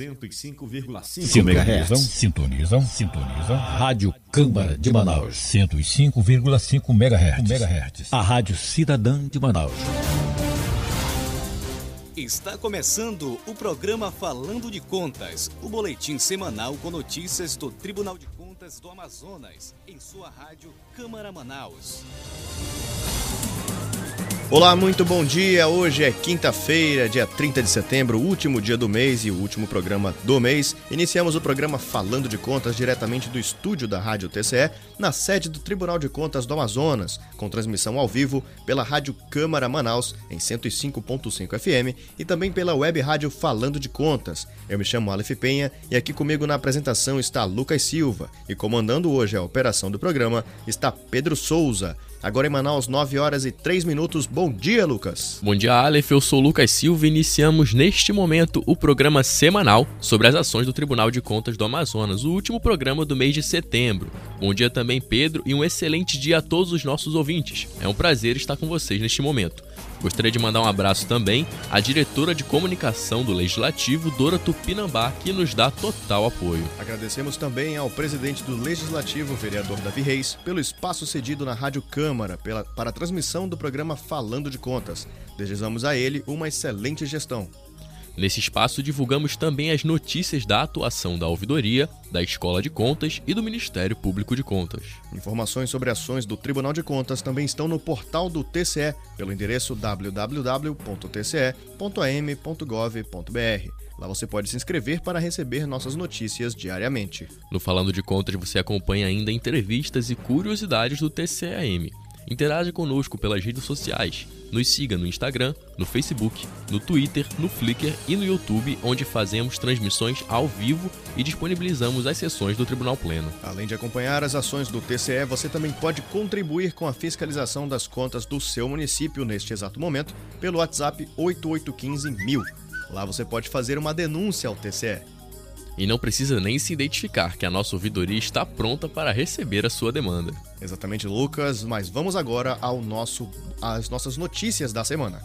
105,5 MHz. Sintonizam, sintonizam. Rádio Câmara de Manaus. 105,5 MHz. A Rádio Cidadã de Manaus. Está começando o programa Falando de Contas, o boletim semanal com notícias do Tribunal de Contas do Amazonas, em sua rádio Câmara Manaus. Olá, muito bom dia. Hoje é quinta-feira, dia 30 de setembro, último dia do mês e o último programa do mês. Iniciamos o programa Falando de Contas diretamente do estúdio da Rádio TCE, na sede do Tribunal de Contas do Amazonas, com transmissão ao vivo pela Rádio Câmara Manaus em 105.5 FM e também pela web rádio Falando de Contas. Eu me chamo Aleph Penha e aqui comigo na apresentação está Lucas Silva e comandando hoje a operação do programa está Pedro Souza. Agora em Manaus, 9 horas e 3 minutos. Bom dia, Lucas. Bom dia, Aleph. Eu sou Lucas Silva e iniciamos neste momento o programa semanal sobre as ações do Tribunal de Contas do Amazonas, o último programa do mês de setembro. Bom dia também, Pedro, e um excelente dia a todos os nossos ouvintes. É um prazer estar com vocês neste momento. Gostaria de mandar um abraço também à diretora de comunicação do Legislativo, Dora Tupinambá, que nos dá total apoio. Agradecemos também ao presidente do Legislativo, vereador Davi Reis, pelo espaço cedido na Rádio Câmara pela, para a transmissão do programa Falando de Contas. Desejamos a ele uma excelente gestão. Nesse espaço, divulgamos também as notícias da atuação da Ouvidoria, da Escola de Contas e do Ministério Público de Contas. Informações sobre ações do Tribunal de Contas também estão no portal do TCE, pelo endereço www.tce.am.gov.br. Lá você pode se inscrever para receber nossas notícias diariamente. No Falando de Contas, você acompanha ainda entrevistas e curiosidades do TCEAM. Interaja conosco pelas redes sociais. Nos siga no Instagram, no Facebook, no Twitter, no Flickr e no YouTube, onde fazemos transmissões ao vivo e disponibilizamos as sessões do Tribunal Pleno. Além de acompanhar as ações do TCE, você também pode contribuir com a fiscalização das contas do seu município neste exato momento pelo WhatsApp 8815000. Lá você pode fazer uma denúncia ao TCE. E não precisa nem se identificar que a nossa ouvidoria está pronta para receber a sua demanda. Exatamente, Lucas, mas vamos agora ao nosso às nossas notícias da semana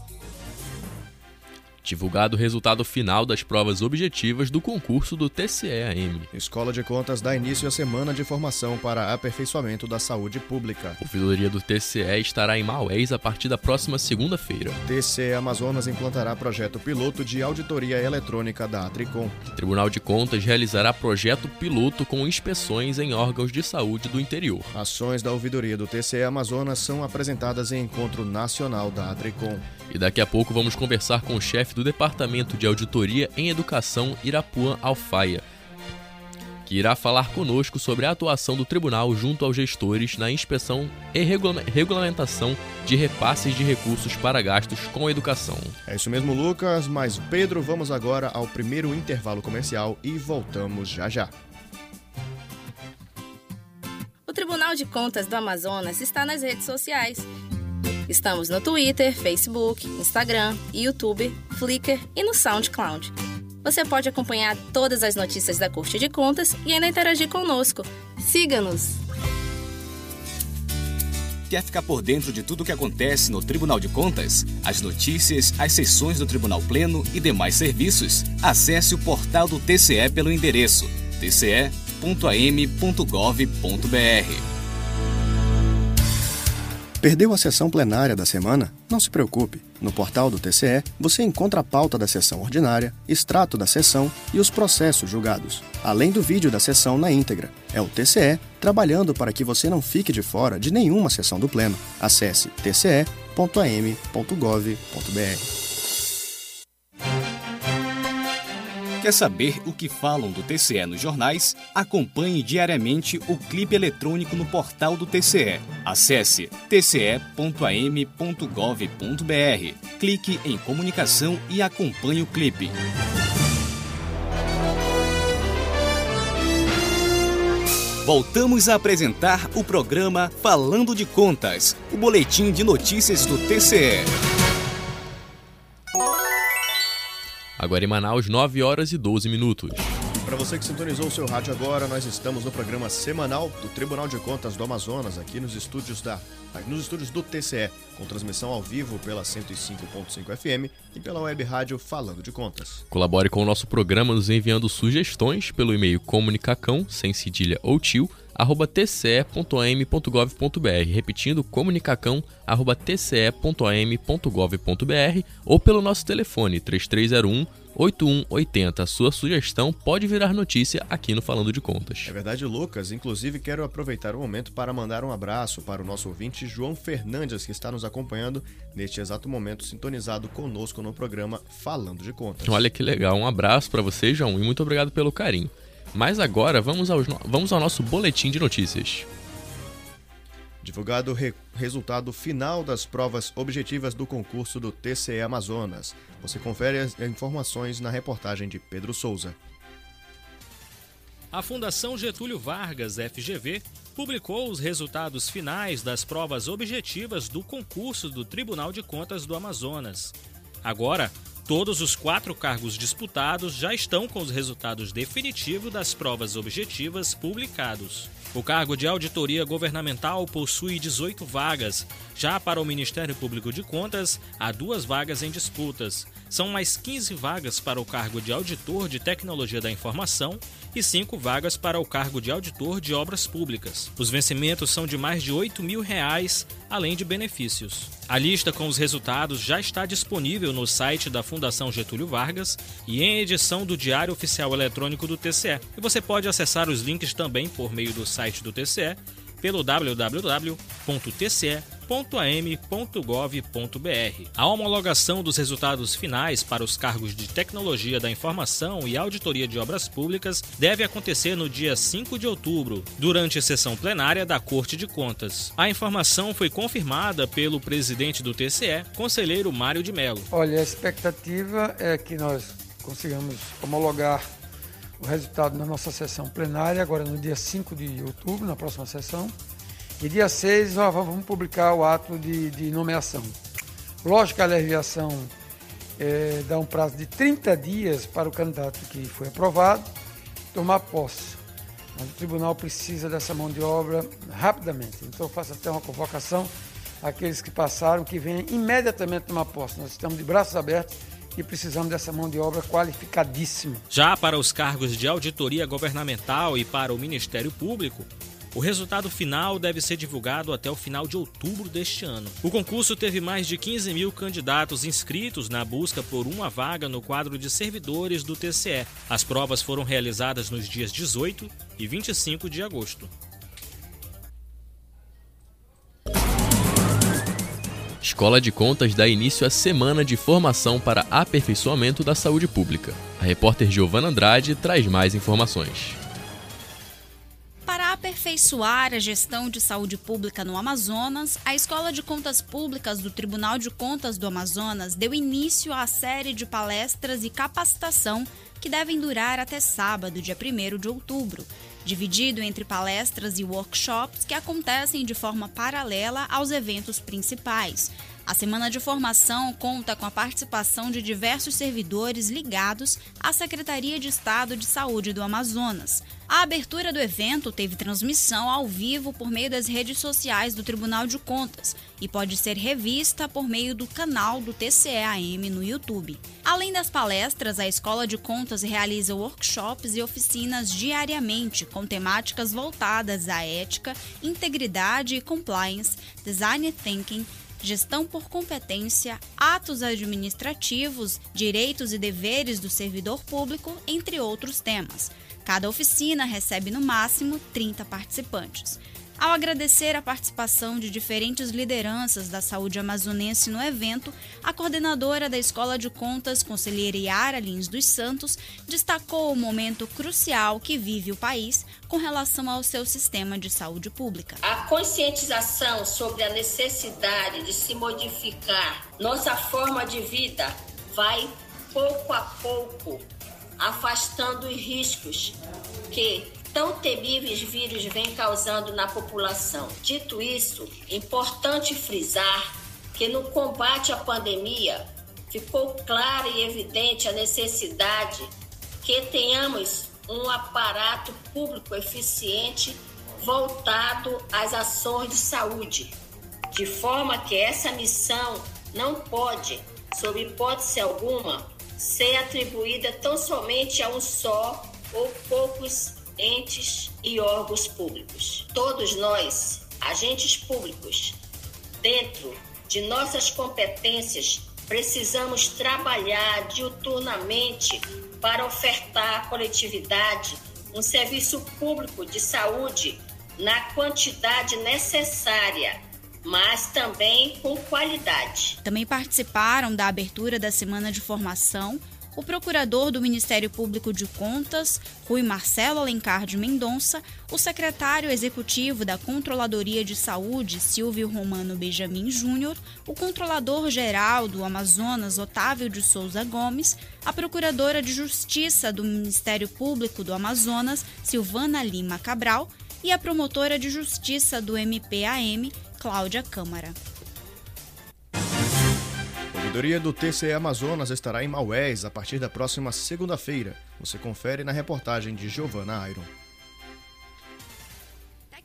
divulgado o resultado final das provas objetivas do concurso do TCE-AM. Escola de Contas dá início à semana de formação para aperfeiçoamento da saúde pública. A ouvidoria do TCE estará em Maués a partir da próxima segunda-feira. TCE Amazonas implantará projeto piloto de auditoria eletrônica da Atricom. Tribunal de Contas realizará projeto piloto com inspeções em órgãos de saúde do interior. Ações da ouvidoria do TCE Amazonas são apresentadas em encontro nacional da Atricom. E daqui a pouco vamos conversar com o chefe do Departamento de Auditoria em Educação Irapuã Alfaia, que irá falar conosco sobre a atuação do tribunal junto aos gestores na inspeção e regulamentação de repasses de recursos para gastos com educação. É isso mesmo, Lucas, mas Pedro, vamos agora ao primeiro intervalo comercial e voltamos já já. O Tribunal de Contas do Amazonas está nas redes sociais Estamos no Twitter, Facebook, Instagram, YouTube, Flickr e no SoundCloud. Você pode acompanhar todas as notícias da Corte de Contas e ainda interagir conosco. Siga-nos! Quer ficar por dentro de tudo o que acontece no Tribunal de Contas? As notícias, as sessões do Tribunal Pleno e demais serviços? Acesse o portal do TCE pelo endereço tce.am.gov.br. Perdeu a sessão plenária da semana? Não se preocupe. No portal do TCE, você encontra a pauta da sessão ordinária, extrato da sessão e os processos julgados, além do vídeo da sessão na íntegra. É o TCE trabalhando para que você não fique de fora de nenhuma sessão do Pleno. Acesse tce.am.gov.br. Quer saber o que falam do TCE nos jornais? Acompanhe diariamente o clipe eletrônico no portal do TCE. Acesse tce.am.gov.br, clique em comunicação e acompanhe o clipe. Voltamos a apresentar o programa Falando de Contas, o boletim de notícias do TCE. Agora em Manaus, 9 horas e 12 minutos. Para você que sintonizou o seu rádio agora, nós estamos no programa semanal do Tribunal de Contas do Amazonas, aqui nos estúdios da nos estúdios do TCE, com transmissão ao vivo pela 105.5 FM e pela web rádio Falando de Contas. Colabore com o nosso programa nos enviando sugestões pelo e-mail comunicacão, sem cedilha ou tio, arroba tce.am.gov.br, repetindo comunicacão, arroba tce.am.gov.br ou pelo nosso telefone 3301 8180. A sua sugestão pode virar notícia aqui no Falando de Contas. É verdade, Lucas. Inclusive, quero aproveitar o momento para mandar um abraço para o nosso ouvinte João Fernandes, que está nos acompanhando neste exato momento, sintonizado conosco no programa Falando de Contas. Olha que legal. Um abraço para você, João, e muito obrigado pelo carinho. Mas agora vamos, aos, vamos ao nosso boletim de notícias. Divulgado o re resultado final das provas objetivas do concurso do TCE Amazonas. Você confere as informações na reportagem de Pedro Souza. A Fundação Getúlio Vargas, FGV, publicou os resultados finais das provas objetivas do concurso do Tribunal de Contas do Amazonas. Agora, todos os quatro cargos disputados já estão com os resultados definitivos das provas objetivas publicados. O cargo de auditoria governamental possui 18 vagas. Já para o Ministério Público de Contas, há duas vagas em disputas. São mais 15 vagas para o cargo de auditor de tecnologia da informação e cinco vagas para o cargo de auditor de obras públicas. Os vencimentos são de mais de 8 mil reais, além de benefícios. A lista com os resultados já está disponível no site da Fundação Getúlio Vargas e em edição do Diário Oficial Eletrônico do TCE. E você pode acessar os links também por meio do site do TCE pelo www.tce.am.gov.br. A homologação dos resultados finais para os cargos de Tecnologia da Informação e Auditoria de Obras Públicas deve acontecer no dia 5 de outubro, durante a sessão plenária da Corte de Contas. A informação foi confirmada pelo presidente do TCE, conselheiro Mário de Mello. Olha, a expectativa é que nós consigamos homologar o resultado na nossa sessão plenária, agora no dia 5 de outubro, na próxima sessão. E dia 6 ó, vamos publicar o ato de, de nomeação. Lógico que a legislação é, dá um prazo de 30 dias para o candidato que foi aprovado tomar posse. Mas o tribunal precisa dessa mão de obra rapidamente. Então eu faço até uma convocação àqueles que passaram, que venham imediatamente tomar posse. Nós estamos de braços abertos e precisamos dessa mão de obra qualificadíssima. Já para os cargos de auditoria governamental e para o Ministério Público, o resultado final deve ser divulgado até o final de outubro deste ano. O concurso teve mais de 15 mil candidatos inscritos na busca por uma vaga no quadro de servidores do TCE. As provas foram realizadas nos dias 18 e 25 de agosto. Escola de Contas dá início à semana de formação para aperfeiçoamento da saúde pública. A repórter Giovana Andrade traz mais informações. Para aperfeiçoar a gestão de saúde pública no Amazonas, a Escola de Contas Públicas do Tribunal de Contas do Amazonas deu início à série de palestras e capacitação que devem durar até sábado, dia 1 de outubro, dividido entre palestras e workshops que acontecem de forma paralela aos eventos principais. A semana de formação conta com a participação de diversos servidores ligados à Secretaria de Estado de Saúde do Amazonas. A abertura do evento teve transmissão ao vivo por meio das redes sociais do Tribunal de Contas e pode ser revista por meio do canal do TCEAM no YouTube. Além das palestras, a Escola de Contas realiza workshops e oficinas diariamente com temáticas voltadas à ética, integridade e compliance, design thinking, gestão por competência, atos administrativos, direitos e deveres do servidor público, entre outros temas. Cada oficina recebe no máximo 30 participantes. Ao agradecer a participação de diferentes lideranças da saúde amazonense no evento, a coordenadora da Escola de Contas, conselheira Yara Lins dos Santos, destacou o momento crucial que vive o país com relação ao seu sistema de saúde pública. A conscientização sobre a necessidade de se modificar nossa forma de vida vai pouco a pouco afastando os riscos que tão temíveis vírus vem causando na população. Dito isso, importante frisar que no combate à pandemia ficou clara e evidente a necessidade que tenhamos um aparato público eficiente voltado às ações de saúde, de forma que essa missão não pode, sob hipótese alguma, ser atribuída tão somente a um só ou poucos entes e órgãos públicos. Todos nós, agentes públicos, dentro de nossas competências, precisamos trabalhar diuturnamente para ofertar à coletividade um serviço público de saúde na quantidade necessária mas também com qualidade. Também participaram da abertura da semana de formação o procurador do Ministério Público de Contas, Rui Marcelo Alencar de Mendonça, o secretário executivo da Controladoria de Saúde, Silvio Romano Benjamin Júnior, o controlador-geral do Amazonas, Otávio de Souza Gomes, a procuradora de Justiça do Ministério Público do Amazonas, Silvana Lima Cabral, e a promotora de Justiça do MPAM, Cláudia Câmara. Ouvidoria do TCE Amazonas estará em Maués a partir da próxima segunda-feira. Você confere na reportagem de Giovana Iron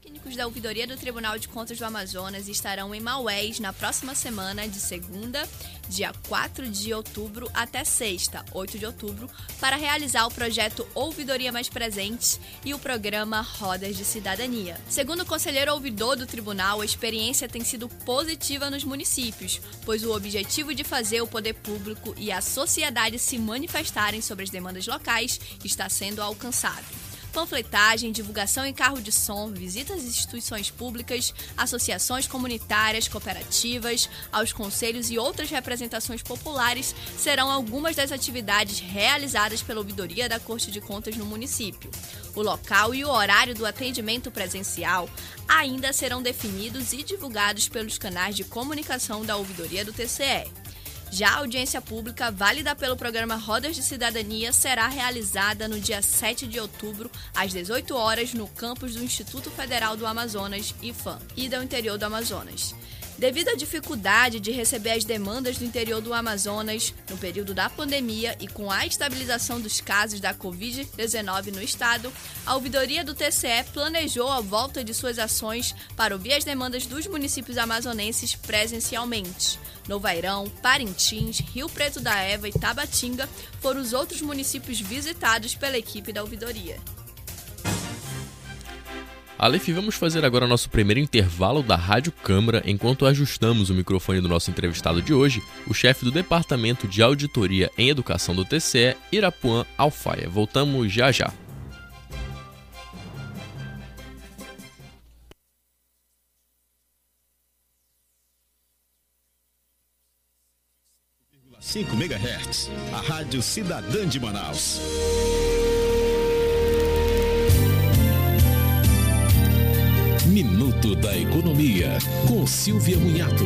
técnicos da ouvidoria do Tribunal de Contas do Amazonas estarão em Maués na próxima semana, de segunda, dia 4 de outubro, até sexta, 8 de outubro, para realizar o projeto Ouvidoria Mais Presentes e o programa Rodas de Cidadania. Segundo o conselheiro ouvidor do tribunal, a experiência tem sido positiva nos municípios, pois o objetivo de fazer o poder público e a sociedade se manifestarem sobre as demandas locais está sendo alcançado panfletagem, divulgação em carro de som, visitas às instituições públicas, associações comunitárias, cooperativas, aos conselhos e outras representações populares serão algumas das atividades realizadas pela ouvidoria da Corte de Contas no município. O local e o horário do atendimento presencial ainda serão definidos e divulgados pelos canais de comunicação da ouvidoria do TCE. Já a audiência pública, válida pelo programa Rodas de Cidadania, será realizada no dia 7 de outubro, às 18 horas, no campus do Instituto Federal do Amazonas, IFAM, e do interior do Amazonas. Devido à dificuldade de receber as demandas do interior do Amazonas no período da pandemia e com a estabilização dos casos da Covid-19 no estado, a ouvidoria do TCE planejou a volta de suas ações para ouvir as demandas dos municípios amazonenses presencialmente. Novairão, Parintins, Rio Preto da Eva e Tabatinga foram os outros municípios visitados pela equipe da ouvidoria. Aleph, vamos fazer agora nosso primeiro intervalo da Rádio Câmara enquanto ajustamos o microfone do nosso entrevistado de hoje, o chefe do Departamento de Auditoria em Educação do TCE, Irapuã Alfaia. Voltamos já já. Cinco MHz, a Rádio Cidadã de Manaus. Minuto da Economia, com Silvia Munhato.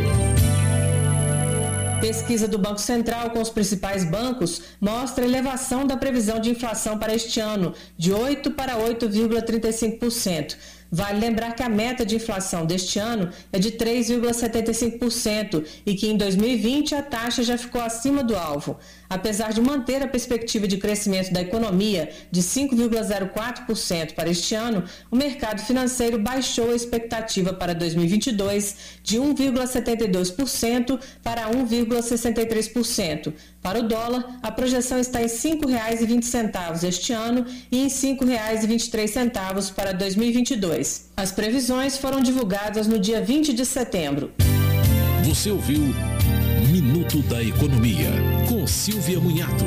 Pesquisa do Banco Central com os principais bancos mostra elevação da previsão de inflação para este ano, de 8 para 8,35%. Vale lembrar que a meta de inflação deste ano é de 3,75% e que em 2020 a taxa já ficou acima do alvo. Apesar de manter a perspectiva de crescimento da economia de 5,04% para este ano, o mercado financeiro baixou a expectativa para 2022 de 1,72% para 1,63%. Para o dólar, a projeção está em R$ 5,20 este ano e em R$ 5,23 para 2022. As previsões foram divulgadas no dia 20 de setembro. Você ouviu Minuto da Economia, com Silvia Munhato.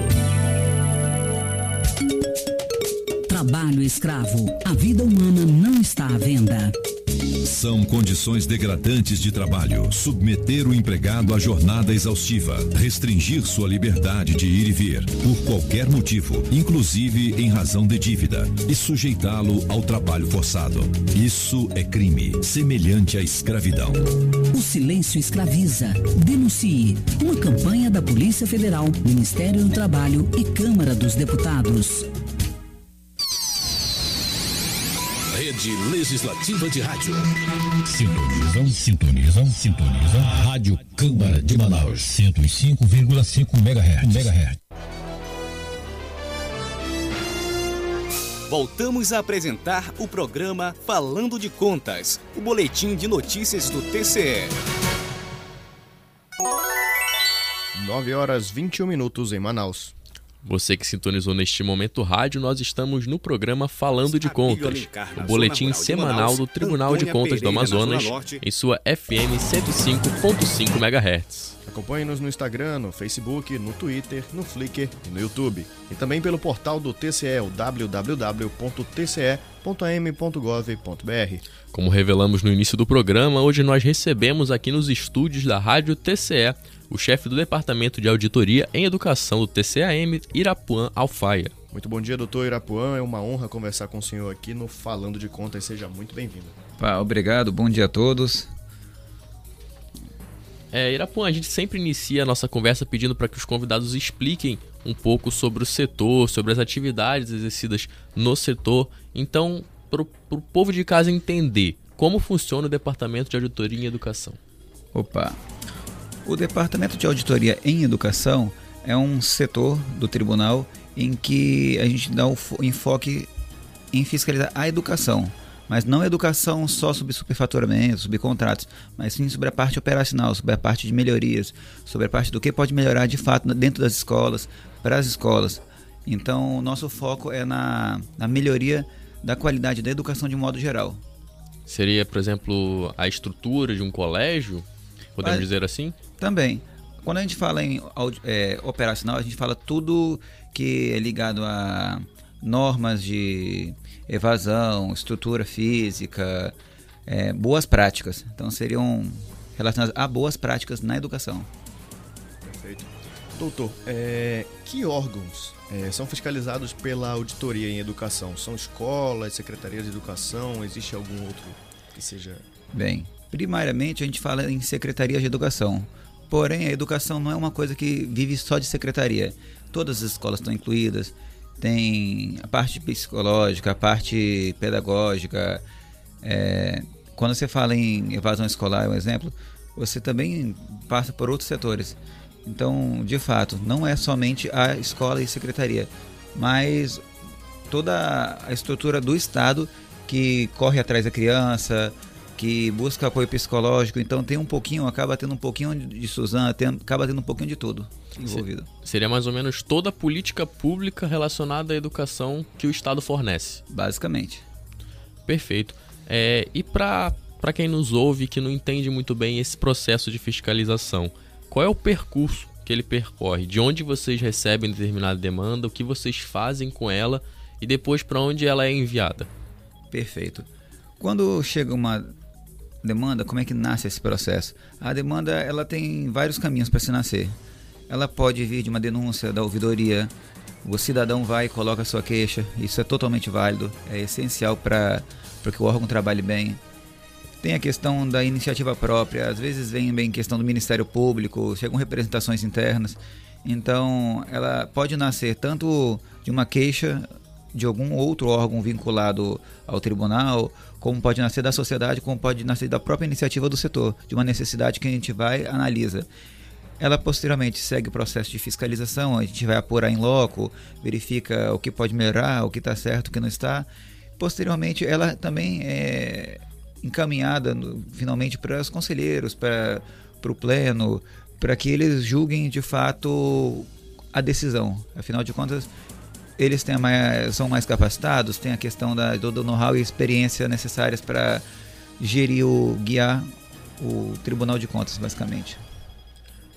Trabalho escravo. A vida humana não está à venda. São condições degradantes de trabalho, submeter o empregado à jornada exaustiva, restringir sua liberdade de ir e vir, por qualquer motivo, inclusive em razão de dívida, e sujeitá-lo ao trabalho forçado. Isso é crime, semelhante à escravidão. O silêncio escraviza. Denuncie. Uma campanha da Polícia Federal, Ministério do Trabalho e Câmara dos Deputados. Rede Legislativa de Rádio. Sintonizam, sintonizam, sintonizam. Rádio Câmara de Manaus. 105,5 MHz. MHz. Voltamos a apresentar o programa Falando de Contas, o boletim de notícias do TCE. 9 horas 21 minutos em Manaus. Você que sintonizou neste momento rádio, nós estamos no programa Falando de Contas, o boletim semanal do Tribunal de Contas do Amazonas, em sua FM 105.5 MHz. Acompanhe-nos no Instagram, no Facebook, no Twitter, no Flickr e no YouTube. E também pelo portal do TCE, o www.tce.am.gov.br. Como revelamos no início do programa, hoje nós recebemos aqui nos estúdios da Rádio TCE o chefe do Departamento de Auditoria em Educação do TCAM, Irapuã Alfaia. Muito bom dia, doutor Irapuã. É uma honra conversar com o senhor aqui no Falando de Contas. Seja muito bem-vindo. Obrigado, bom dia a todos. É, Irapuã, a gente sempre inicia a nossa conversa pedindo para que os convidados expliquem um pouco sobre o setor, sobre as atividades exercidas no setor. Então, para o povo de casa entender como funciona o Departamento de Auditoria em Educação. Opa! O Departamento de Auditoria em Educação é um setor do tribunal em que a gente dá o enfoque em fiscalizar a educação mas não educação só sobre superfaturamento, sobre contratos, mas sim sobre a parte operacional, sobre a parte de melhorias, sobre a parte do que pode melhorar de fato dentro das escolas, para as escolas. Então, nosso foco é na, na melhoria da qualidade da educação de modo geral. Seria, por exemplo, a estrutura de um colégio? Podemos mas, dizer assim? Também. Quando a gente fala em é, operacional, a gente fala tudo que é ligado a normas de evasão, estrutura física, é, boas práticas. Então seriam relacionadas a boas práticas na educação. Perfeito. Doutor, é, que órgãos é, são fiscalizados pela auditoria em educação? São escolas, secretarias de educação? Existe algum outro que seja. Bem, primariamente a gente fala em secretarias de educação. Porém, a educação não é uma coisa que vive só de secretaria. Todas as escolas estão incluídas, tem a parte psicológica, a parte pedagógica. É, quando você fala em evasão escolar, um exemplo, você também passa por outros setores. Então, de fato, não é somente a escola e secretaria, mas toda a estrutura do Estado que corre atrás da criança, que busca apoio psicológico, então tem um pouquinho, acaba tendo um pouquinho de Suzana, tem, acaba tendo um pouquinho de tudo envolvido. Seria mais ou menos toda a política pública relacionada à educação que o Estado fornece. Basicamente. Perfeito. É, e para quem nos ouve que não entende muito bem esse processo de fiscalização, qual é o percurso que ele percorre? De onde vocês recebem determinada demanda, o que vocês fazem com ela e depois para onde ela é enviada? Perfeito. Quando chega uma demanda, como é que nasce esse processo? A demanda ela tem vários caminhos para se nascer. Ela pode vir de uma denúncia da ouvidoria. O cidadão vai e coloca a sua queixa. Isso é totalmente válido, é essencial para que o órgão trabalhe bem. Tem a questão da iniciativa própria, às vezes vem bem questão do Ministério Público, chegam representações internas. Então, ela pode nascer tanto de uma queixa de algum outro órgão vinculado ao tribunal, como pode nascer da sociedade, como pode nascer da própria iniciativa do setor, de uma necessidade que a gente vai analisa. Ela posteriormente segue o processo de fiscalização, a gente vai apurar em loco, verifica o que pode melhorar, o que está certo, o que não está. Posteriormente, ela também é encaminhada no, finalmente para os conselheiros, para, o pleno, para que eles julguem de fato a decisão. Afinal de contas, eles têm mais, são mais capacitados, tem a questão da, do know-how e experiência necessárias para gerir o guiar o Tribunal de Contas, basicamente.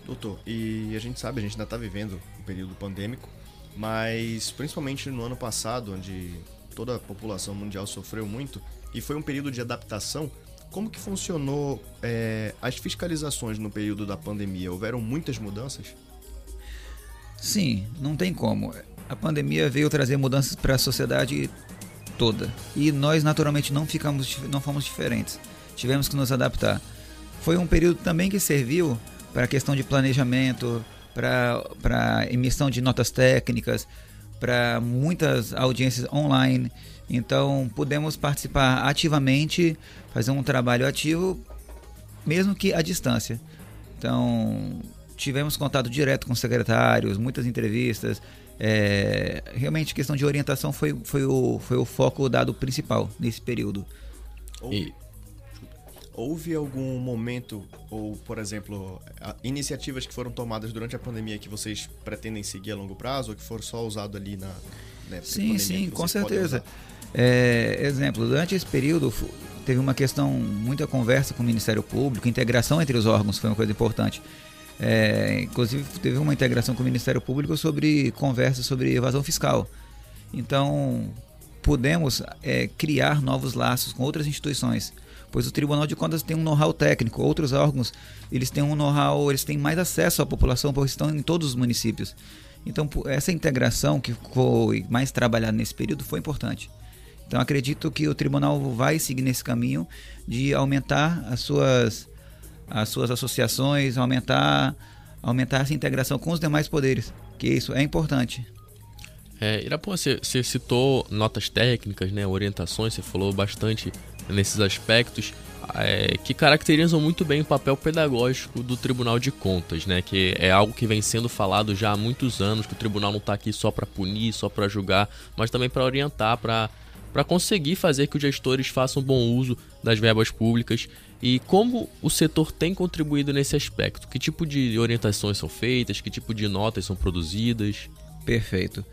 Doutor, e a gente sabe, a gente ainda está vivendo um período pandêmico, mas principalmente no ano passado, onde toda a população mundial sofreu muito, e foi um período de adaptação, como que funcionou é, as fiscalizações no período da pandemia? Houveram muitas mudanças? Sim, não tem como a pandemia veio trazer mudanças para a sociedade toda. E nós naturalmente não ficamos não fomos diferentes. Tivemos que nos adaptar. Foi um período também que serviu para a questão de planejamento, para emissão de notas técnicas, para muitas audiências online. Então, pudemos participar ativamente, fazer um trabalho ativo, mesmo que à distância. Então, tivemos contato direto com secretários, muitas entrevistas, É, realmente, questão de orientação foi, foi, o, foi o foco dado principal nesse período. Houve, houve algum momento, ou, por exemplo, iniciativas que foram tomadas durante a pandemia que vocês pretendem seguir a longo prazo, ou que foram só usados ali na. Né, sim, sim, com certeza. É, exemplo, durante esse período teve uma questão, muita conversa com o Ministério Público, integração entre os órgãos foi uma coisa importante. É, inclusive teve uma integração com o Ministério Público sobre conversas sobre evasão fiscal. Então pudemos é, criar novos laços com outras instituições, pois o Tribunal de Contas tem um know-how técnico, outros órgãos eles têm um know-how, eles têm mais acesso à população, porque estão em todos os municípios. Então essa integração que foi mais trabalhada nesse período foi importante. Então acredito que o tribunal vai seguir nesse caminho de aumentar as suas as suas associações, aumentar, aumentar essa integração com os demais poderes, que isso é importante. É, Irapuã, você, você citou notas técnicas, né, orientações, você falou bastante nesses aspectos é, que caracterizam muito bem o papel pedagógico do Tribunal de Contas, né? Que é algo que vem sendo falado já há muitos anos, que o tribunal não está aqui só para punir, só para julgar, mas também para orientar, para para conseguir fazer que os gestores façam bom uso das verbas públicas e como o setor tem contribuído nesse aspecto? Que tipo de orientações são feitas? Que tipo de notas são produzidas? Perfeito.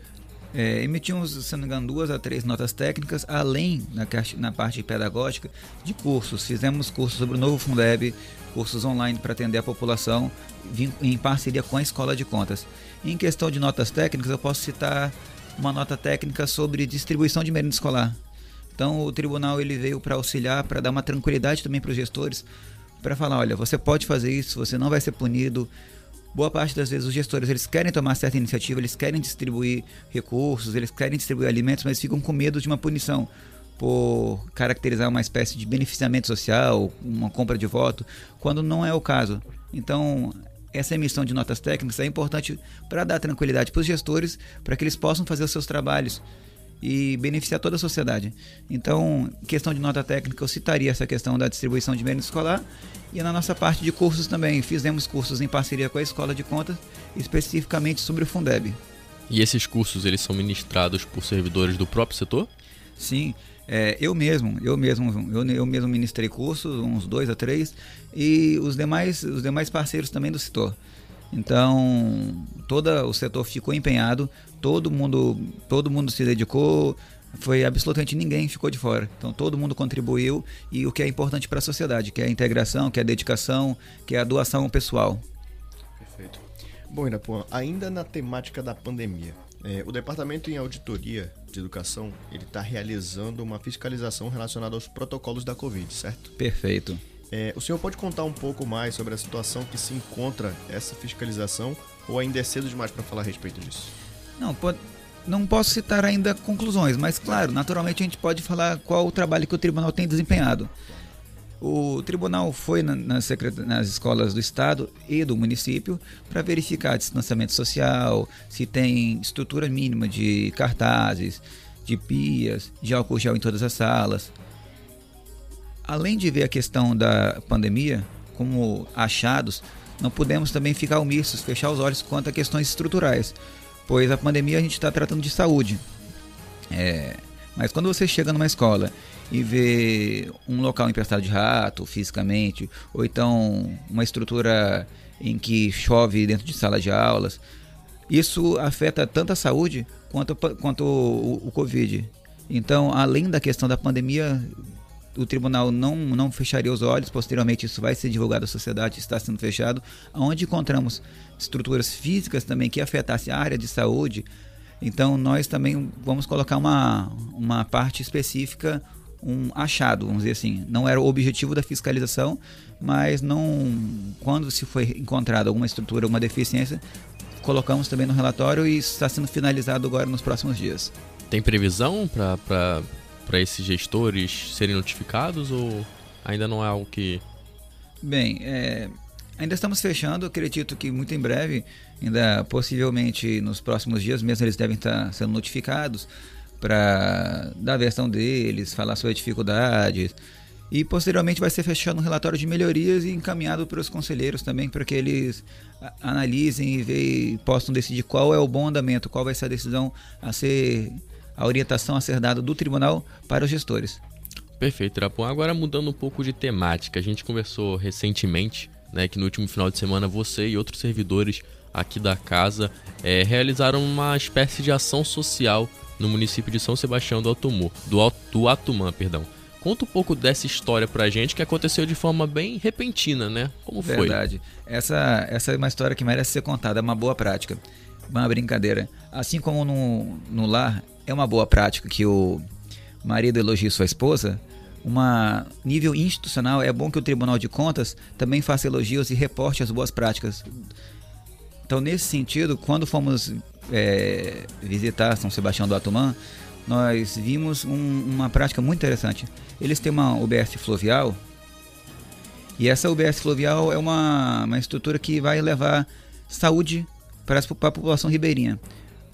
É, emitimos, se não me engano, duas a três notas técnicas, além na, na parte pedagógica de cursos. Fizemos cursos sobre o novo Fundeb, cursos online para atender a população, em parceria com a Escola de Contas. Em questão de notas técnicas, eu posso citar uma nota técnica sobre distribuição de merenda escolar. Então o tribunal ele veio para auxiliar, para dar uma tranquilidade também para os gestores, para falar, olha, você pode fazer isso, você não vai ser punido. Boa parte das vezes os gestores eles querem tomar certa iniciativa, eles querem distribuir recursos, eles querem distribuir alimentos, mas ficam com medo de uma punição por caracterizar uma espécie de beneficiamento social, uma compra de voto, quando não é o caso. Então, essa emissão de notas técnicas é importante para dar tranquilidade para os gestores, para que eles possam fazer os seus trabalhos e beneficiar toda a sociedade. Então, questão de nota técnica, eu citaria essa questão da distribuição de mérito escolar e na nossa parte de cursos também. Fizemos cursos em parceria com a Escola de Contas, especificamente sobre o Fundeb. E esses cursos, eles são ministrados por servidores do próprio setor? Sim, é, eu mesmo, eu mesmo, eu, eu mesmo ministrei cursos, uns dois a três, e os demais, os demais parceiros também do setor. Então, todo o setor ficou empenhado, todo mundo, todo mundo se dedicou, foi absolutamente ninguém ficou de fora. Então todo mundo contribuiu e o que é importante para a sociedade, que é a integração, que é a dedicação, que é a doação pessoal. Perfeito. Bom, Irapuã, ainda na temática da pandemia, é, o Departamento em Auditoria de Educação ele está realizando uma fiscalização relacionada aos protocolos da Covid, certo? Perfeito. É, o senhor pode contar um pouco mais sobre a situação que se encontra essa fiscalização ou ainda é cedo demais para falar a respeito disso? Não, pode, não posso citar ainda conclusões, mas claro, naturalmente a gente pode falar qual o trabalho que o tribunal tem desempenhado. O tribunal foi na, nas, nas escolas do estado e do município para verificar distanciamento social, se tem estrutura mínima de cartazes, de pias, de álcool gel em todas as salas além de ver a questão da pandemia como achados, não podemos também ficar omissos, fechar os olhos quanto a questões estruturais, pois a pandemia a gente está tratando de saúde. É, mas quando você chega numa escola e vê um local emprestado de rato fisicamente, ou então uma estrutura em que chove dentro de sala de aulas, isso afeta tanto a saúde quanto, quanto o, o Covid. Então, além da questão da pandemia, o tribunal não, não fecharia os olhos, posteriormente isso vai ser divulgado à sociedade, está sendo fechado, onde encontramos estruturas físicas também que afetassem a área de saúde. Então nós também vamos colocar uma, uma parte específica, um achado, vamos dizer assim. Não era o objetivo da fiscalização, mas não quando se foi encontrada alguma estrutura, alguma deficiência, colocamos também no relatório e está sendo finalizado agora nos próximos dias. Tem previsão para para esses gestores serem notificados ou ainda não é algo que. Bem, é, ainda estamos fechando. Acredito que muito em breve, ainda possivelmente nos próximos dias mesmo, eles devem estar sendo notificados para dar a versão deles, falar sobre dificuldades. E posteriormente vai ser fechado um relatório de melhorias e encaminhado para os conselheiros também, para que eles analisem e, ve, e possam decidir qual é o bom andamento, qual vai ser a decisão a ser, a orientação a ser dada do tribunal para os gestores. Perfeito, Irapon. Agora mudando um pouco de temática, a gente conversou recentemente, né, que no último final de semana você e outros servidores aqui da casa é, realizaram uma espécie de ação social no município de São Sebastião do Atumor, do, do Atumã, perdão. Conta um pouco dessa história pra gente que aconteceu de forma bem repentina, né? Como foi? Verdade. Essa, essa é uma história que merece ser contada, é uma boa prática. Uma brincadeira. Assim como no, no lar, é uma boa prática que o marido elogie sua esposa, uma nível institucional é bom que o Tribunal de Contas também faça elogios e reporte as boas práticas. Então, nesse sentido, quando fomos é, visitar São Sebastião do Atumã, nós vimos um, uma prática muito interessante. Eles têm uma UBS fluvial e essa UBS fluvial é uma, uma estrutura que vai levar saúde para a população ribeirinha.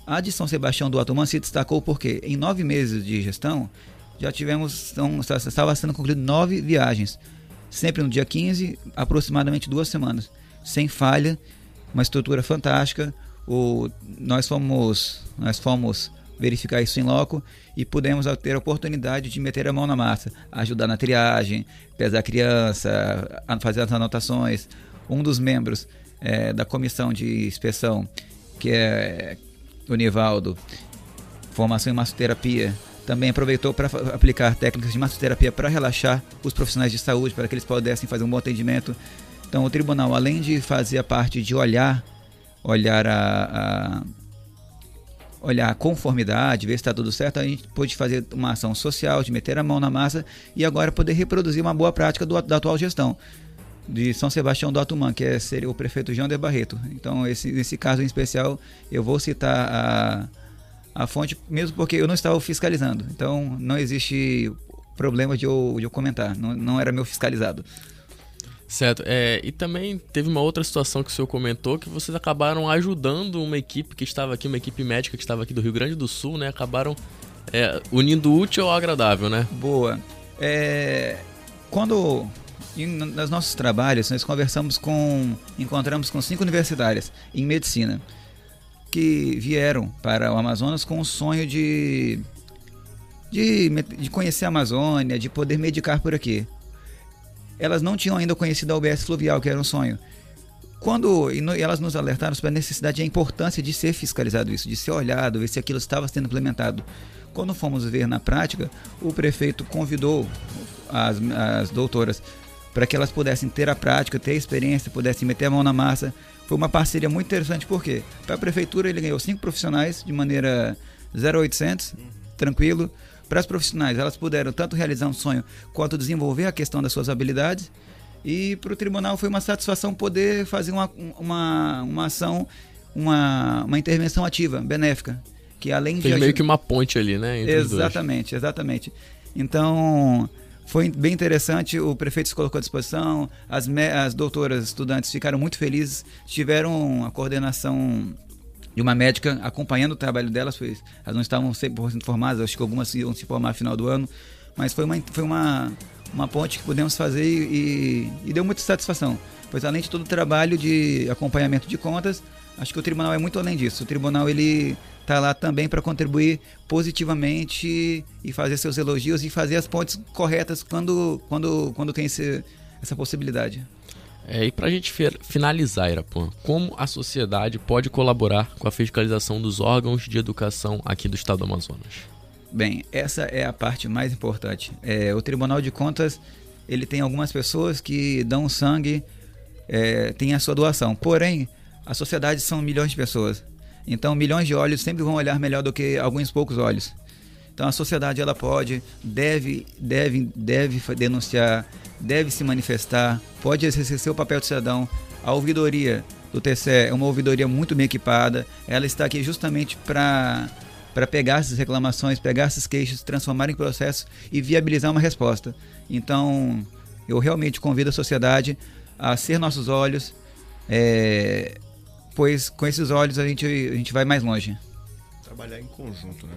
A de São Sebastião do Atumã se destacou porque em nove meses de gestão já tivemos, então, estava sendo concluído nove viagens, sempre no dia 15, aproximadamente duas semanas, sem falha, uma estrutura fantástica. O, nós fomos, nós fomos verificar isso em loco e pudemos ter a oportunidade de meter a mão na massa, ajudar na triagem, pesar a criança, fazer as anotações. Um dos membros é, da comissão de inspeção, que é o Nivaldo, formação em massoterapia, também aproveitou para aplicar técnicas de massoterapia para relaxar os profissionais de saúde, para que eles pudessem fazer um bom atendimento. Então, o tribunal, além de fazer a parte de olhar, olhar a, a olhar a conformidade, ver se está tudo certo, a gente pôde fazer uma ação social, de meter a mão na massa e agora poder reproduzir uma boa prática do, da atual gestão de São Sebastião do Atumã, que é, seria o prefeito João de Barreto. Então, esse, nesse caso em especial, eu vou citar a, a fonte, mesmo porque eu não estava fiscalizando. Então, não existe problema de eu, de eu comentar, não, não era meu fiscalizado. Certo. É, e também teve uma outra situação que o senhor comentou que vocês acabaram ajudando uma equipe que estava aqui, uma equipe médica que estava aqui do Rio Grande do Sul, né? Acabaram é, unindo o útil ao agradável, né? Boa. É, quando nos nossos trabalhos nós conversamos com, encontramos com cinco universitárias em medicina que vieram para o Amazonas com o sonho de, de, de conhecer a Amazônia, de poder medicar por aqui elas não tinham ainda conhecido a UBS fluvial, que era um sonho. Quando e elas nos alertaram sobre a necessidade e a importância de ser fiscalizado isso, de ser olhado, ver se aquilo estava sendo implementado. Quando fomos ver na prática, o prefeito convidou as, as doutoras para que elas pudessem ter a prática, ter a experiência, pudessem meter a mão na massa. Foi uma parceria muito interessante, porque para a prefeitura ele ganhou cinco profissionais de maneira 0800, tranquilo. Para as profissionais, elas puderam tanto realizar um sonho quanto desenvolver a questão das suas habilidades. E para o tribunal foi uma satisfação poder fazer uma, uma, uma ação, uma, uma intervenção ativa, benéfica. Que além Tem de. meio que uma ponte ali, né? exatamente, exatamente. Então, foi bem interessante, o prefeito se colocou à disposição, as, as doutoras estudantes ficaram muito felizes, tiveram a coordenação de uma médica acompanhando o trabalho delas, pois elas não estavam 100% formadas, acho que algumas iam se formar no final do ano, mas foi uma, foi uma, uma ponte que pudemos fazer e, e deu muita satisfação, pois além de todo o trabalho de acompanhamento de contas, acho que o tribunal é muito além disso. O tribunal ele está lá também para contribuir positivamente e fazer seus elogios e fazer as pontes corretas quando, quando, quando tem esse, essa possibilidade. É, e para a gente finalizar, Irapuã, como a sociedade pode colaborar com a fiscalização dos órgãos de educação aqui do estado do Amazonas? Bem, essa é a parte mais importante. É, o Tribunal de Contas ele tem algumas pessoas que dão sangue, é, tem a sua doação. Porém, a sociedade são milhões de pessoas. Então, milhões de olhos sempre vão olhar melhor do que alguns poucos olhos. Então, a sociedade ela pode, deve, deve, deve denunciar, deve se manifestar, pode exercer seu papel de cidadão. A ouvidoria do TCE é uma ouvidoria muito bem equipada, ela está aqui justamente para para pegar essas reclamações, pegar esses queixos, transformar em processo e viabilizar uma resposta. Então, eu realmente convido a sociedade a ser nossos olhos, é, pois com esses olhos a gente, a gente vai mais longe. Trabalhar em conjunto, né?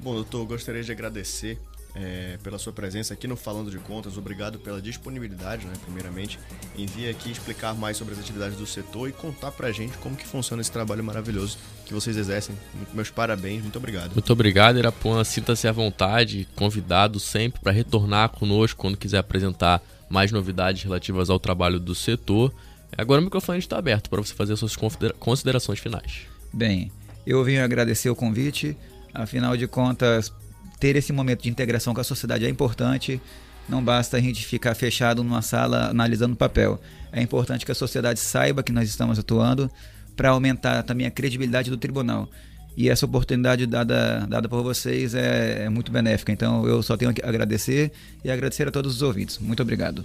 Bom, doutor, gostaria de agradecer é, pela sua presença aqui no Falando de Contas. Obrigado pela disponibilidade, né, primeiramente, em vir aqui explicar mais sobre as atividades do setor e contar pra gente como que funciona esse trabalho maravilhoso que vocês exercem. Meus parabéns, muito obrigado. Muito obrigado, Irapuã. Sinta-se à vontade, convidado sempre para retornar conosco quando quiser apresentar mais novidades relativas ao trabalho do setor. Agora o microfone está aberto para você fazer suas considerações finais. Bem, eu vim agradecer o convite. Afinal de contas, ter esse momento de integração com a sociedade é importante. Não basta a gente ficar fechado numa sala analisando papel. É importante que a sociedade saiba que nós estamos atuando para aumentar também a credibilidade do tribunal. E essa oportunidade dada, dada por vocês é, é muito benéfica. Então eu só tenho que agradecer e agradecer a todos os ouvintes. Muito obrigado.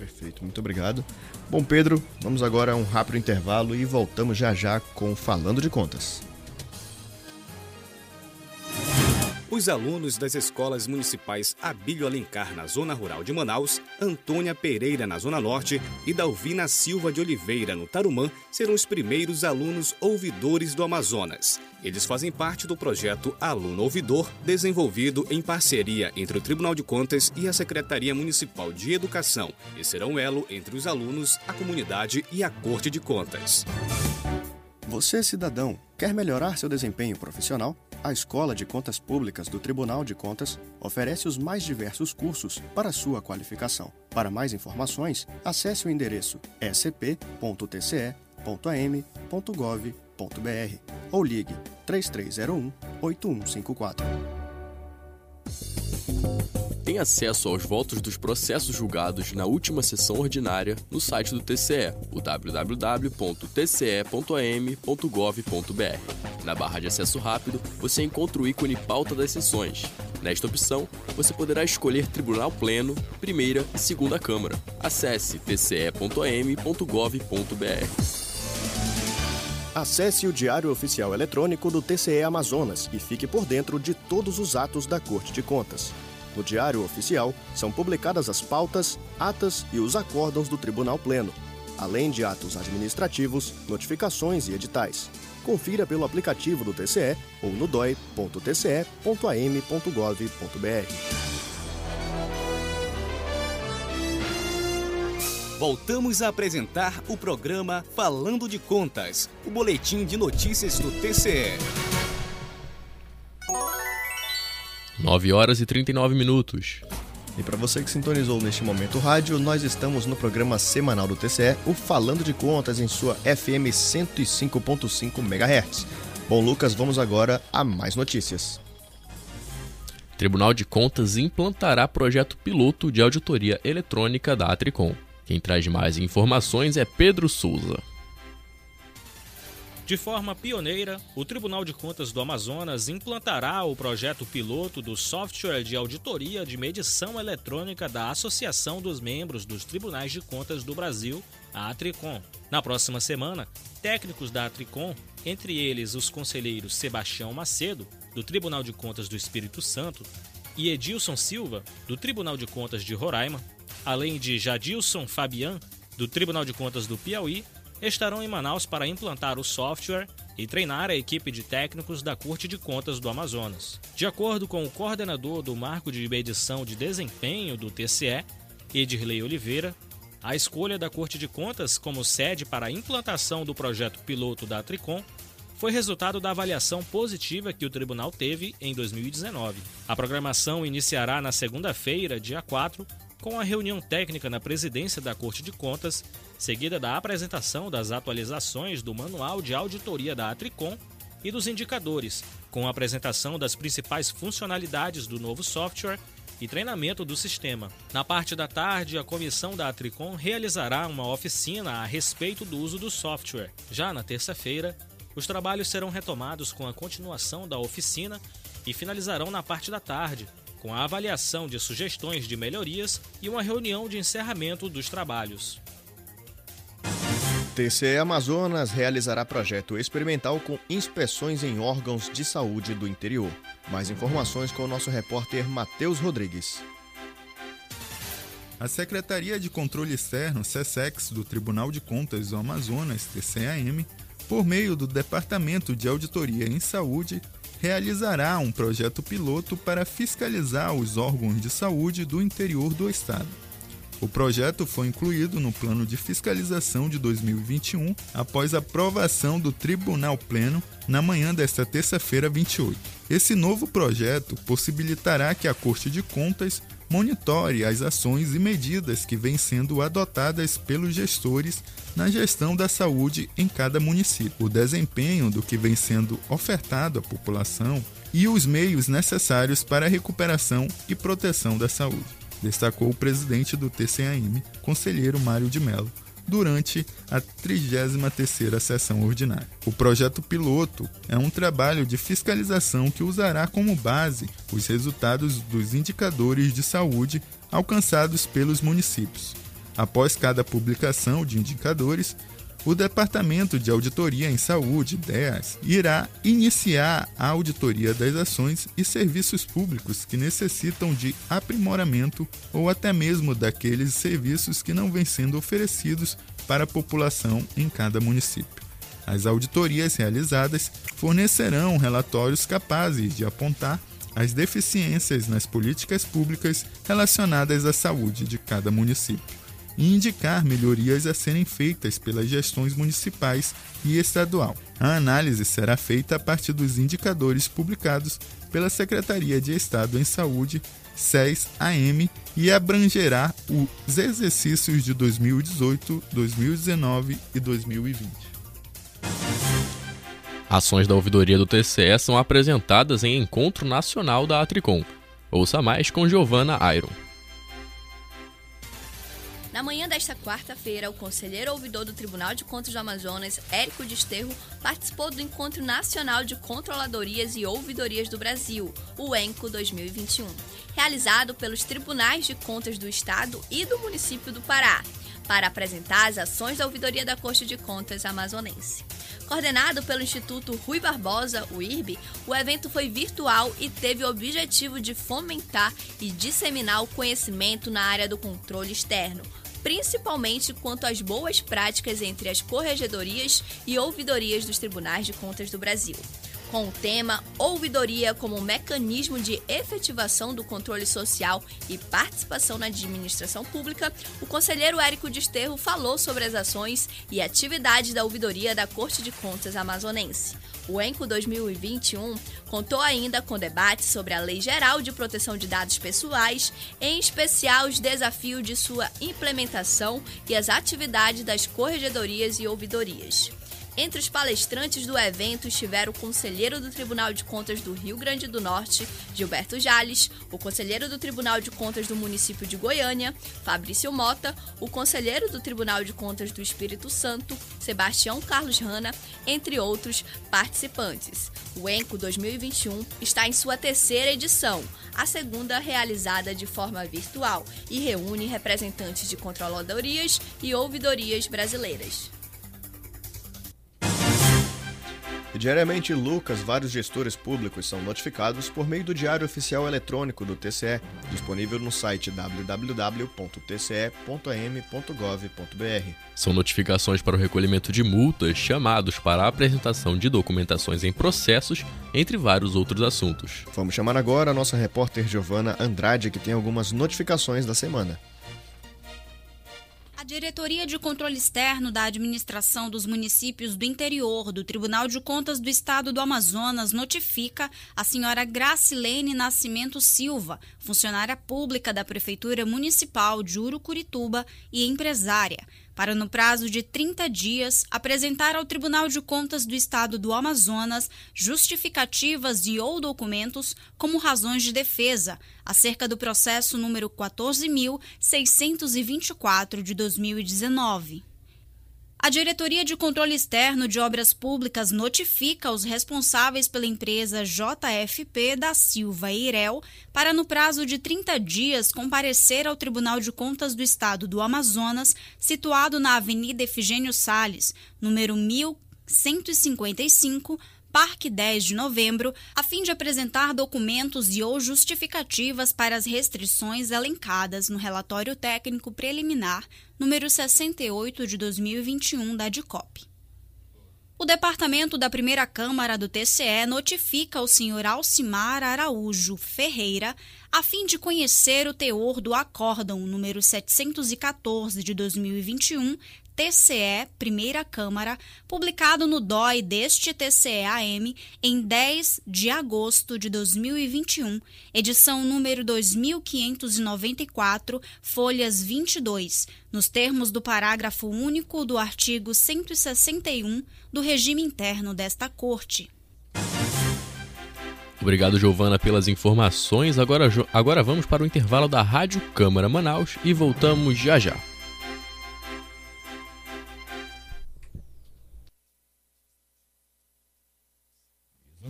Perfeito, muito obrigado. Bom, Pedro, vamos agora a um rápido intervalo e voltamos já já com Falando de Contas. Os alunos das escolas municipais Abílio Alencar, na zona rural de Manaus, Antônia Pereira, na zona norte, e Dalvina Silva de Oliveira, no Tarumã, serão os primeiros alunos ouvidores do Amazonas. Eles fazem parte do projeto Aluno Ouvidor, desenvolvido em parceria entre o Tribunal de Contas e a Secretaria Municipal de Educação, e serão elo entre os alunos, a comunidade e a Corte de Contas. Você, cidadão, quer melhorar seu desempenho profissional? A Escola de Contas Públicas do Tribunal de Contas oferece os mais diversos cursos para sua qualificação. Para mais informações, acesse o endereço scp.tce.am.gov.br ou ligue 3301 8154 tem acesso aos votos dos processos julgados na última sessão ordinária no site do TCE, o www.tce.am.gov.br. Na barra de acesso rápido, você encontra o ícone Pauta das Sessões. Nesta opção, você poderá escolher Tribunal Pleno, Primeira e Segunda Câmara. Acesse tce.am.gov.br. Acesse o Diário Oficial Eletrônico do TCE Amazonas e fique por dentro de todos os atos da Corte de Contas. No Diário Oficial são publicadas as pautas, atas e os acórdãos do Tribunal Pleno, além de atos administrativos, notificações e editais. Confira pelo aplicativo do TCE ou no doi.tce.am.gov.br. Voltamos a apresentar o programa Falando de Contas, o boletim de notícias do TCE. 9 horas e 39 minutos. E para você que sintonizou neste momento o rádio, nós estamos no programa semanal do TCE, o Falando de Contas em sua FM 105.5 MHz. Bom, Lucas, vamos agora a mais notícias. Tribunal de Contas implantará projeto piloto de auditoria eletrônica da Atricom. Quem traz mais informações é Pedro Souza. De forma pioneira, o Tribunal de Contas do Amazonas implantará o projeto piloto do software de auditoria de medição eletrônica da Associação dos Membros dos Tribunais de Contas do Brasil, a Atricom. Na próxima semana, técnicos da Atricom, entre eles os conselheiros Sebastião Macedo, do Tribunal de Contas do Espírito Santo, e Edilson Silva, do Tribunal de Contas de Roraima, além de Jadilson Fabian, do Tribunal de Contas do Piauí, estarão em Manaus para implantar o software e treinar a equipe de técnicos da Corte de Contas do Amazonas. De acordo com o coordenador do Marco de Medição de Desempenho do TCE, Edirley Oliveira, a escolha da Corte de Contas como sede para a implantação do projeto piloto da Tricom foi resultado da avaliação positiva que o tribunal teve em 2019. A programação iniciará na segunda-feira, dia 4, com a reunião técnica na presidência da Corte de Contas, seguida da apresentação das atualizações do Manual de Auditoria da Atricom e dos indicadores, com a apresentação das principais funcionalidades do novo software e treinamento do sistema. Na parte da tarde, a comissão da Atricom realizará uma oficina a respeito do uso do software. Já na terça-feira, os trabalhos serão retomados com a continuação da oficina e finalizarão na parte da tarde, com a avaliação de sugestões de melhorias e uma reunião de encerramento dos trabalhos. TCE Amazonas realizará projeto experimental com inspeções em órgãos de saúde do interior. Mais informações com o nosso repórter Matheus Rodrigues. A Secretaria de Controle Externo, SESEX, do Tribunal de Contas do Amazonas, TCAM, por meio do Departamento de Auditoria em Saúde, realizará um projeto piloto para fiscalizar os órgãos de saúde do interior do estado. O projeto foi incluído no plano de fiscalização de 2021 após aprovação do Tribunal Pleno na manhã desta terça-feira 28. Esse novo projeto possibilitará que a Corte de Contas monitore as ações e medidas que vêm sendo adotadas pelos gestores na gestão da saúde em cada município, o desempenho do que vem sendo ofertado à população e os meios necessários para a recuperação e proteção da saúde destacou o presidente do TCAM, conselheiro Mário de Mello, durante a 33ª sessão ordinária. O projeto piloto é um trabalho de fiscalização que usará como base os resultados dos indicadores de saúde alcançados pelos municípios. Após cada publicação de indicadores, o Departamento de Auditoria em Saúde, DEAS, irá iniciar a auditoria das ações e serviços públicos que necessitam de aprimoramento ou até mesmo daqueles serviços que não vêm sendo oferecidos para a população em cada município. As auditorias realizadas fornecerão relatórios capazes de apontar as deficiências nas políticas públicas relacionadas à saúde de cada município e indicar melhorias a serem feitas pelas gestões municipais e estadual. A análise será feita a partir dos indicadores publicados pela Secretaria de Estado em Saúde, SES-AM, e abrangerá os exercícios de 2018, 2019 e 2020. Ações da ouvidoria do TCE são apresentadas em Encontro Nacional da Atricom. Ouça mais com Giovana Iron. Na manhã desta quarta-feira, o conselheiro ouvidor do Tribunal de Contas do Amazonas, Érico Desterro, participou do Encontro Nacional de Controladorias e Ouvidorias do Brasil, o ENCO 2021, realizado pelos Tribunais de Contas do Estado e do município do Pará, para apresentar as ações da ouvidoria da Corte de Contas amazonense. Coordenado pelo Instituto Rui Barbosa, o IRB, o evento foi virtual e teve o objetivo de fomentar e disseminar o conhecimento na área do controle externo, principalmente quanto às boas práticas entre as corregedorias e ouvidorias dos tribunais de contas do Brasil. Com o tema Ouvidoria como mecanismo de efetivação do controle social e participação na administração pública, o conselheiro Érico Desterro falou sobre as ações e atividades da ouvidoria da Corte de Contas amazonense. O ENCO 2021 contou ainda com debates sobre a Lei Geral de Proteção de Dados Pessoais, em especial os desafios de sua implementação e as atividades das corregedorias e ouvidorias. Entre os palestrantes do evento estiveram o conselheiro do Tribunal de Contas do Rio Grande do Norte, Gilberto Jales, o conselheiro do Tribunal de Contas do município de Goiânia, Fabrício Mota, o conselheiro do Tribunal de Contas do Espírito Santo, Sebastião Carlos Rana, entre outros participantes. O ENCO 2021 está em sua terceira edição, a segunda realizada de forma virtual, e reúne representantes de controladorias e ouvidorias brasileiras. Diariamente, Lucas, vários gestores públicos são notificados por meio do Diário Oficial Eletrônico do TCE, disponível no site www.tce.am.gov.br. São notificações para o recolhimento de multas, chamados para a apresentação de documentações em processos, entre vários outros assuntos. Vamos chamar agora a nossa repórter Giovana Andrade, que tem algumas notificações da semana. A Diretoria de Controle Externo da Administração dos Municípios do Interior do Tribunal de Contas do Estado do Amazonas notifica a senhora Gracilene Nascimento Silva, funcionária pública da Prefeitura Municipal de Urucurituba e empresária, para, no prazo de 30 dias, apresentar ao Tribunal de Contas do Estado do Amazonas justificativas e ou documentos como razões de defesa acerca do processo número 14.624 de 2019. A Diretoria de Controle Externo de Obras Públicas notifica os responsáveis pela empresa JFP da Silva Eirel para, no prazo de 30 dias, comparecer ao Tribunal de Contas do Estado do Amazonas, situado na Avenida Efigênio Sales, número 1155, Parque 10 de Novembro, a fim de apresentar documentos e ou justificativas para as restrições elencadas no relatório técnico preliminar número 68 de 2021 da DICOP. O departamento da primeira Câmara do TCE notifica ao senhor Alcimar Araújo Ferreira a fim de conhecer o teor do acórdão número 714 de 2021, TCE, Primeira Câmara, publicado no DOI deste TCE-AM em 10 de agosto de 2021, edição número 2594, folhas 22, nos termos do parágrafo único do artigo 161 do regime interno desta Corte. Obrigado, Giovana, pelas informações. Agora, agora vamos para o intervalo da Rádio Câmara Manaus e voltamos já já.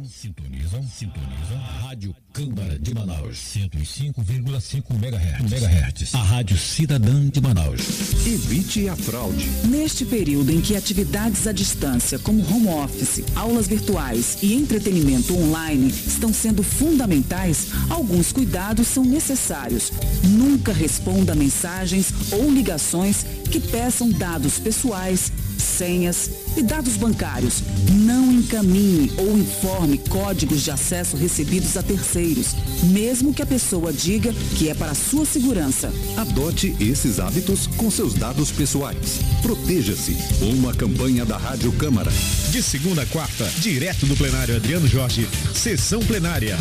Sintonizam, sintonizam. Rádio Câmara de Manaus, 105,5 MHz. MHz. A Rádio Cidadã de Manaus. Evite a fraude. Neste período em que atividades à distância, como home office, aulas virtuais e entretenimento online estão sendo fundamentais, alguns cuidados são necessários. Nunca responda mensagens ou ligações que peçam dados pessoais senhas e dados bancários. Não encaminhe ou informe códigos de acesso recebidos a terceiros, mesmo que a pessoa diga que é para sua segurança. Adote esses hábitos com seus dados pessoais. Proteja-se. Uma campanha da Rádio Câmara. De segunda a quarta, direto do plenário Adriano Jorge, sessão plenária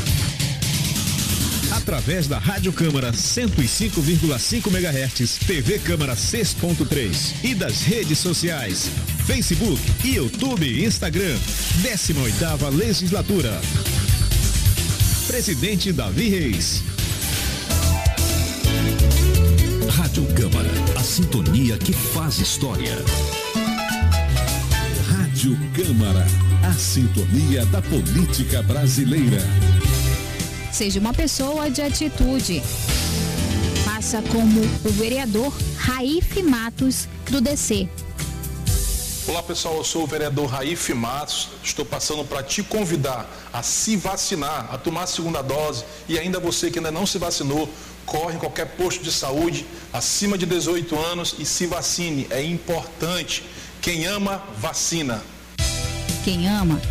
através da Rádio Câmara 105,5 MHz, TV Câmara 6.3 e das redes sociais, Facebook, YouTube e Instagram. 18ª Legislatura. Presidente Davi Reis. Rádio Câmara, a sintonia que faz história. Rádio Câmara, a sintonia da política brasileira. Seja uma pessoa de atitude. Faça como o vereador Raif Matos, do DC. Olá pessoal, eu sou o vereador Raif Matos. Estou passando para te convidar a se vacinar, a tomar a segunda dose e ainda você que ainda não se vacinou, corre em qualquer posto de saúde acima de 18 anos e se vacine. É importante. Quem ama, vacina. Quem ama,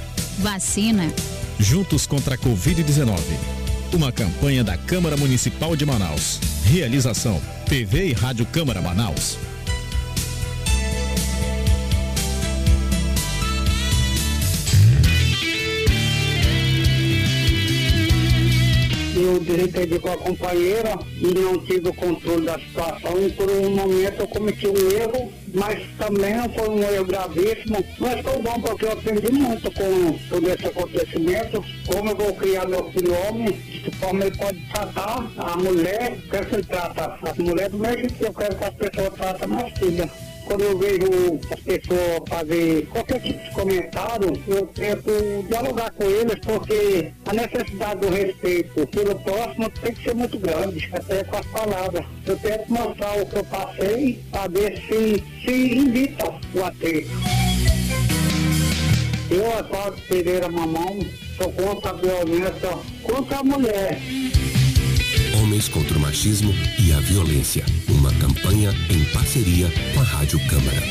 vacina. Juntos contra a Covid-19. Uma campanha da Câmara Municipal de Manaus. Realização: TV e Rádio Câmara Manaus. Eu desentendi com a companheira e não tive o controle da situação. E por um momento eu cometi um erro, mas também não foi um erro gravíssimo, mas foi bom porque eu aprendi muito com todo esse acontecimento, como eu vou criar meu filho homem, de forma ele pode tratar a mulher, quero que ele trata. A mulher do mesmo que eu quero que as pessoas tratem minha filha quando eu vejo as pessoas fazer qualquer tipo de comentário, eu tento dialogar com eles, porque a necessidade do respeito pelo próximo tem que ser muito grande, até com as palavras. Eu tento mostrar o que eu passei para ver se, se invita o atrito. Eu, Acordo Pereira Mamão, sou contra a violência contra a mulher. Homens contra o Machismo e a Violência. Uma campanha em parceria com a Rádio Câmara.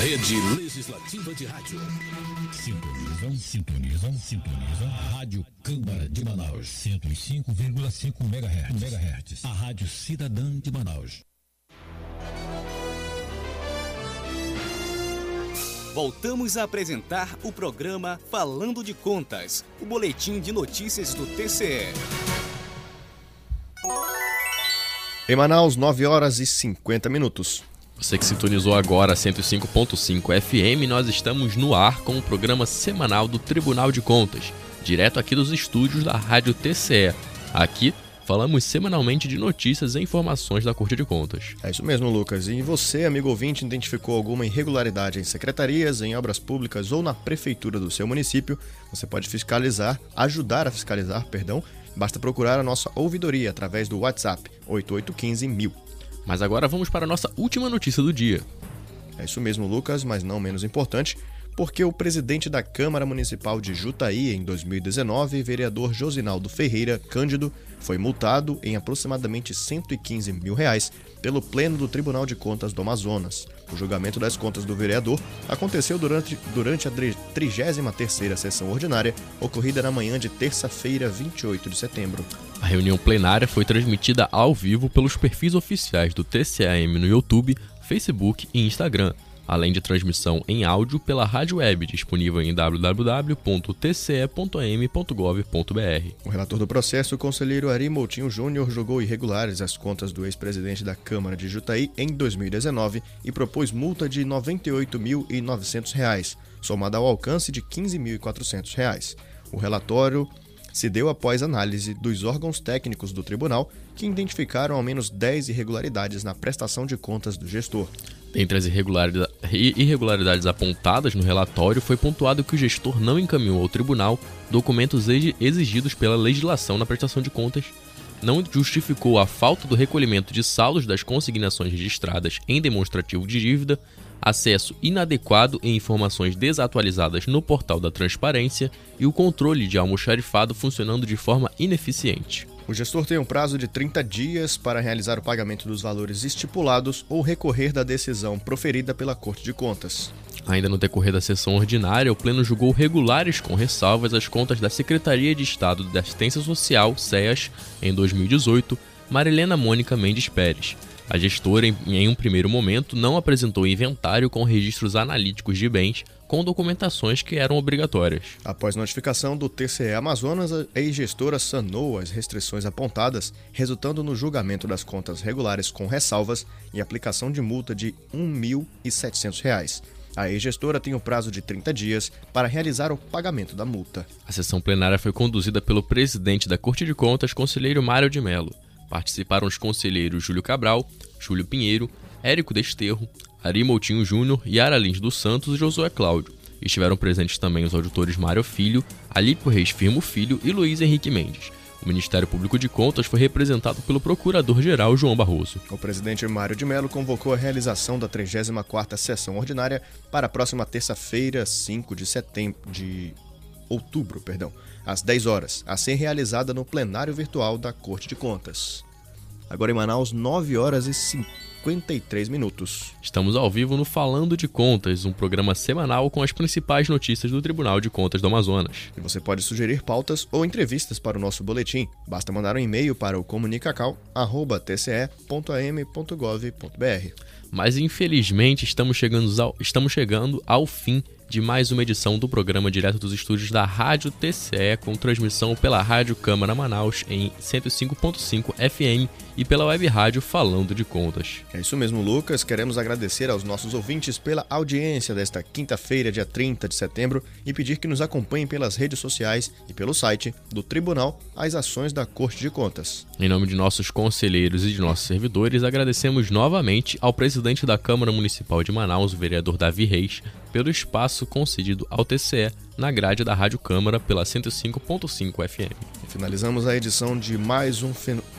Rede Legislativa de Rádio. Sintonizam, sintonizam, sintonizam. Rádio Câmara de Manaus. 105,5 MHz. MHz. A Rádio Cidadã de Manaus. Voltamos a apresentar o programa Falando de Contas, o boletim de notícias do TCE. Em Manaus, 9 horas e 50 minutos. Você que sintonizou agora 105.5 FM, nós estamos no ar com o programa semanal do Tribunal de Contas, direto aqui dos estúdios da Rádio TCE. Aqui falamos semanalmente de notícias e informações da Corte de Contas. É isso mesmo, Lucas. E você, amigo ouvinte, identificou alguma irregularidade em secretarias, em obras públicas ou na prefeitura do seu município? Você pode fiscalizar, ajudar a fiscalizar, perdão. Basta procurar a nossa ouvidoria através do WhatsApp 8815 mil. Mas agora vamos para a nossa última notícia do dia. É isso mesmo, Lucas, mas não menos importante. Porque o presidente da Câmara Municipal de Jutaí em 2019, vereador Josinaldo Ferreira Cândido, foi multado em aproximadamente 115 mil reais pelo Pleno do Tribunal de Contas do Amazonas. O julgamento das contas do vereador aconteceu durante, durante a 33ª sessão ordinária, ocorrida na manhã de terça-feira, 28 de setembro. A reunião plenária foi transmitida ao vivo pelos perfis oficiais do TCAM no YouTube, Facebook e Instagram além de transmissão em áudio pela rádio web disponível em www.tce.am.gov.br. O relator do processo, o conselheiro Ari Moutinho Júnior, julgou irregulares as contas do ex-presidente da Câmara de Jutaí em 2019 e propôs multa de R$ 98.900, somada ao alcance de R$ 15.400. O relatório se deu após análise dos órgãos técnicos do tribunal, que identificaram ao menos 10 irregularidades na prestação de contas do gestor. Entre as irregularidades apontadas no relatório, foi pontuado que o gestor não encaminhou ao tribunal documentos exigidos pela legislação na prestação de contas, não justificou a falta do recolhimento de saldos das consignações registradas em demonstrativo de dívida, acesso inadequado em informações desatualizadas no portal da transparência e o controle de almoxarifado funcionando de forma ineficiente. O gestor tem um prazo de 30 dias para realizar o pagamento dos valores estipulados ou recorrer da decisão proferida pela Corte de Contas. Ainda no decorrer da sessão ordinária, o Pleno julgou regulares com ressalvas as contas da Secretaria de Estado de Assistência Social, SEAS, em 2018, Marilena Mônica Mendes Pérez. A gestora, em um primeiro momento, não apresentou inventário com registros analíticos de bens, com documentações que eram obrigatórias. Após notificação do TCE Amazonas, a ex-gestora sanou as restrições apontadas, resultando no julgamento das contas regulares com ressalvas e aplicação de multa de R$ 1.700. A ex-gestora tem o um prazo de 30 dias para realizar o pagamento da multa. A sessão plenária foi conduzida pelo presidente da Corte de Contas, conselheiro Mário de Mello. Participaram os conselheiros Júlio Cabral, Júlio Pinheiro, Érico Desterro, Ari Moutinho Júnior, Yara Lins dos Santos e Josué Cláudio. Estiveram presentes também os auditores Mário Filho, Alípio Reis Firmo Filho e Luiz Henrique Mendes. O Ministério Público de Contas foi representado pelo Procurador-Geral João Barroso. O presidente Mário de Mello convocou a realização da 34ª sessão ordinária para a próxima terça-feira, 5 de setembro de outubro, perdão, às 10 horas, a ser realizada no plenário virtual da Corte de Contas. Agora em Manaus, 9 horas e 50 53 minutos. Estamos ao vivo no Falando de Contas, um programa semanal com as principais notícias do Tribunal de Contas do Amazonas. E você pode sugerir pautas ou entrevistas para o nosso boletim. Basta mandar um e-mail para o comunicacal@tce.am.gov.br. Mas infelizmente estamos chegando ao, estamos chegando ao fim de mais uma edição do programa direto dos estúdios da Rádio TCE, com transmissão pela Rádio Câmara Manaus em 105.5 FM e pela web rádio Falando de Contas. É isso mesmo, Lucas. Queremos agradecer aos nossos ouvintes pela audiência desta quinta-feira, dia 30 de setembro, e pedir que nos acompanhem pelas redes sociais e pelo site do Tribunal as ações da Corte de Contas. Em nome de nossos conselheiros e de nossos servidores, agradecemos novamente ao presidente da Câmara Municipal de Manaus, o vereador Davi Reis, pelo espaço concedido ao TCE na grade da Rádio Câmara pela 105.5 FM. Finalizamos a edição de mais um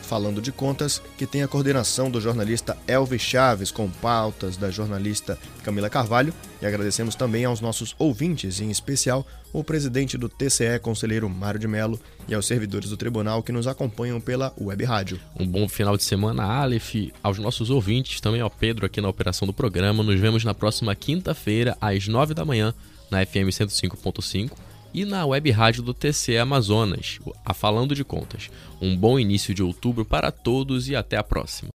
Falando de Contas, que tem a coordenação do jornalista Elvis Chaves, com pautas da jornalista Camila Carvalho, e agradecemos também aos nossos ouvintes, em especial o presidente do TCE, conselheiro Mário de Mello, e aos servidores do tribunal que nos acompanham pela web rádio. Um bom final de semana, Aleph, aos nossos ouvintes, também ao Pedro aqui na operação do programa. Nos vemos na próxima quinta-feira, às nove da manhã, na FM 105.5 e na web rádio do TCE Amazonas, a Falando de Contas. Um bom início de outubro para todos e até a próxima.